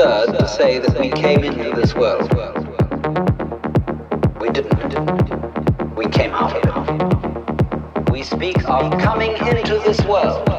absurd to say that we came into this world. We didn't. We came out of it. We speak of coming into this world.